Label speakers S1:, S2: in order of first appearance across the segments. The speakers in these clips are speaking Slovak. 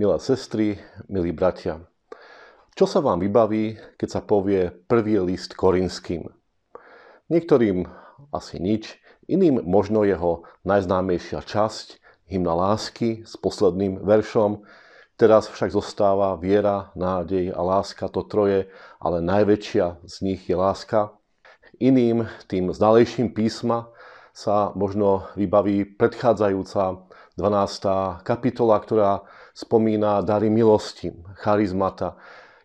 S1: milé sestry, milí bratia. Čo sa vám vybaví, keď sa povie prvý list korinským? Niektorým asi nič, iným možno jeho najznámejšia časť, hymna lásky s posledným veršom, Teraz však zostáva viera, nádej a láska, to troje, ale najväčšia z nich je láska. Iným, tým znalejším písma, sa možno vybaví predchádzajúca 12. kapitola, ktorá spomína dary milosti, charizmata.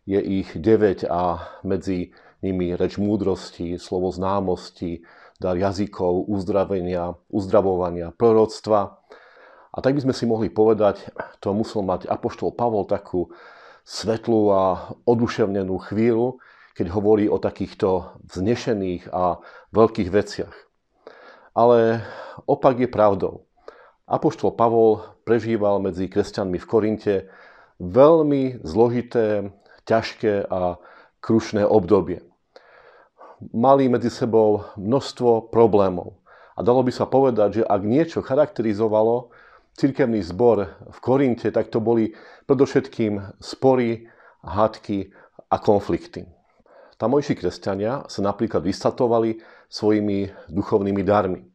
S1: Je ich 9 a medzi nimi reč múdrosti, slovo známosti, dar jazykov, uzdravenia, uzdravovania, proroctva. A tak by sme si mohli povedať, to musel mať Apoštol Pavol takú svetlú a oduševnenú chvíľu, keď hovorí o takýchto vznešených a veľkých veciach. Ale opak je pravdou. Apoštol Pavol prežíval medzi kresťanmi v Korinte veľmi zložité, ťažké a krušné obdobie. Mali medzi sebou množstvo problémov. A dalo by sa povedať, že ak niečo charakterizovalo cirkevný zbor v Korinte, tak to boli predovšetkým spory, hádky a konflikty. Tamojší kresťania sa napríklad vystatovali svojimi duchovnými darmi.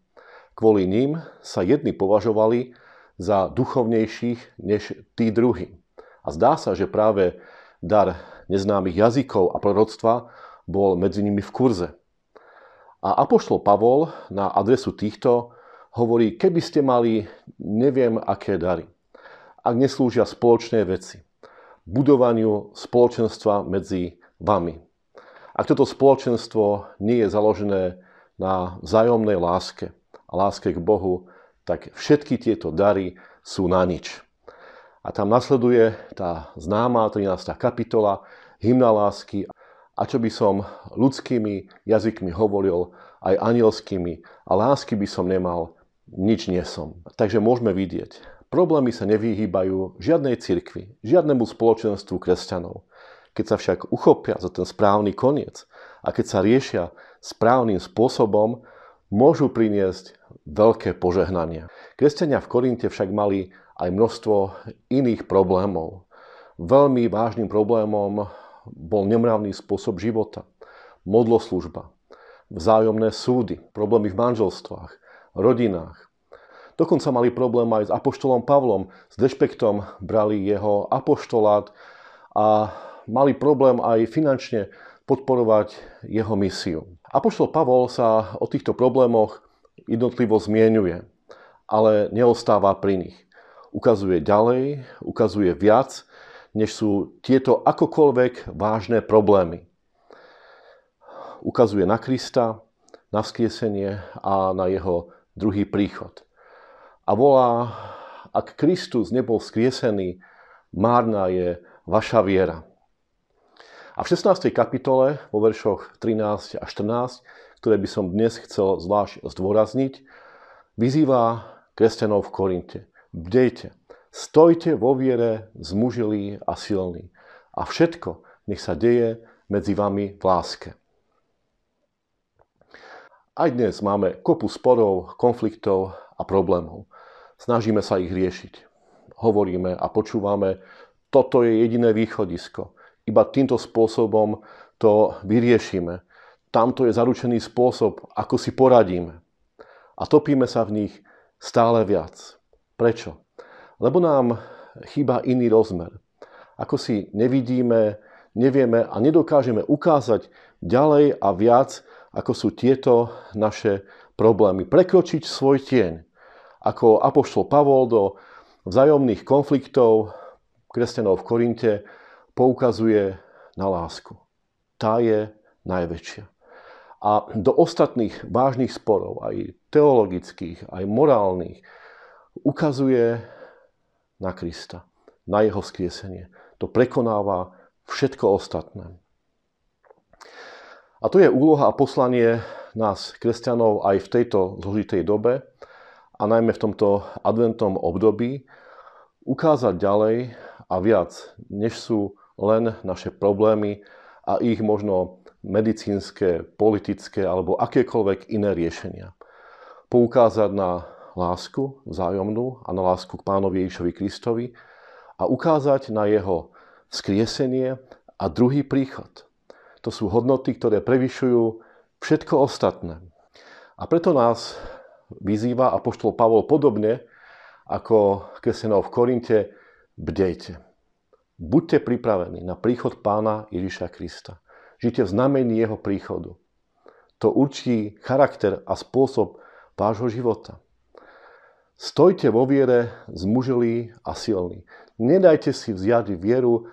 S1: Kvôli ním sa jedni považovali za duchovnejších než tí druhí. A zdá sa, že práve dar neznámych jazykov a proroctva bol medzi nimi v kurze. A Apoštol Pavol na adresu týchto hovorí, keby ste mali neviem aké dary, ak neslúžia spoločné veci, budovaniu spoločenstva medzi vami. Ak toto spoločenstvo nie je založené na vzájomnej láske a láske k Bohu, tak všetky tieto dary sú na nič. A tam nasleduje tá známa 13. kapitola, hymna lásky. A čo by som ľudskými jazykmi hovoril, aj anielskými, a lásky by som nemal, nič nie. Takže môžeme vidieť, problémy sa nevyhýbajú žiadnej cirkvi, žiadnemu spoločenstvu kresťanov. Keď sa však uchopia za ten správny koniec a keď sa riešia správnym spôsobom, môžu priniesť veľké požehnania. Kresťania v Korinte však mali aj množstvo iných problémov. Veľmi vážnym problémom bol nemravný spôsob života, modloslužba, vzájomné súdy, problémy v manželstvách, rodinách. Dokonca mali problém aj s apoštolom Pavlom. S dešpektom brali jeho apoštolát a mali problém aj finančne podporovať jeho misiu. Apoštol Pavol sa o týchto problémoch jednotlivo zmienuje, ale neostáva pri nich. Ukazuje ďalej, ukazuje viac, než sú tieto akokoľvek vážne problémy. Ukazuje na Krista, na vzkriesenie a na jeho druhý príchod. A volá, ak Kristus nebol skriesený, márna je vaša viera. A v 16. kapitole, vo veršoch 13 a 14, ktoré by som dnes chcel zvlášť zdôrazniť, vyzýva kresťanov v Korinte. Bdejte, stojte vo viere, zmužilí a silní. A všetko nech sa deje medzi vami v láske. Aj dnes máme kopu sporov, konfliktov a problémov. Snažíme sa ich riešiť. Hovoríme a počúvame, toto je jediné východisko. Iba týmto spôsobom to vyriešime. Tamto je zaručený spôsob, ako si poradíme. A topíme sa v nich stále viac. Prečo? Lebo nám chýba iný rozmer. Ako si nevidíme, nevieme a nedokážeme ukázať ďalej a viac, ako sú tieto naše problémy. Prekročiť svoj tieň. Ako apoštol Pavol do vzájomných konfliktov kresťanov v Korinte poukazuje na lásku. Tá je najväčšia. A do ostatných vážnych sporov, aj teologických, aj morálnych, ukazuje na Krista, na jeho skriesenie. To prekonáva všetko ostatné. A to je úloha a poslanie nás, kresťanov, aj v tejto zložitej dobe a najmä v tomto adventnom období ukázať ďalej a viac, než sú len naše problémy a ich možno medicínske, politické alebo akékoľvek iné riešenia. Poukázať na lásku vzájomnú a na lásku k pánovi Ježišovi Kristovi a ukázať na jeho skriesenie a druhý príchod. To sú hodnoty, ktoré prevyšujú všetko ostatné. A preto nás vyzýva apoštol Pavol podobne ako kresťanov v Korinte, bdejte. Buďte pripravení na príchod pána Ježiša Krista. Žite v znamení jeho príchodu. To určí charakter a spôsob vášho života. Stojte vo viere zmužilí a silní. Nedajte si vziať vieru,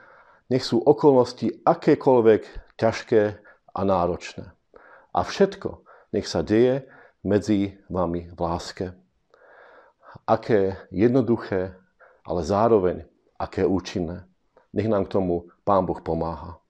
S1: nech sú okolnosti akékoľvek ťažké a náročné. A všetko nech sa deje medzi vami v láske. Aké jednoduché, ale zároveň aké účinné. Nech nám k tomu Pán Boh pomáha.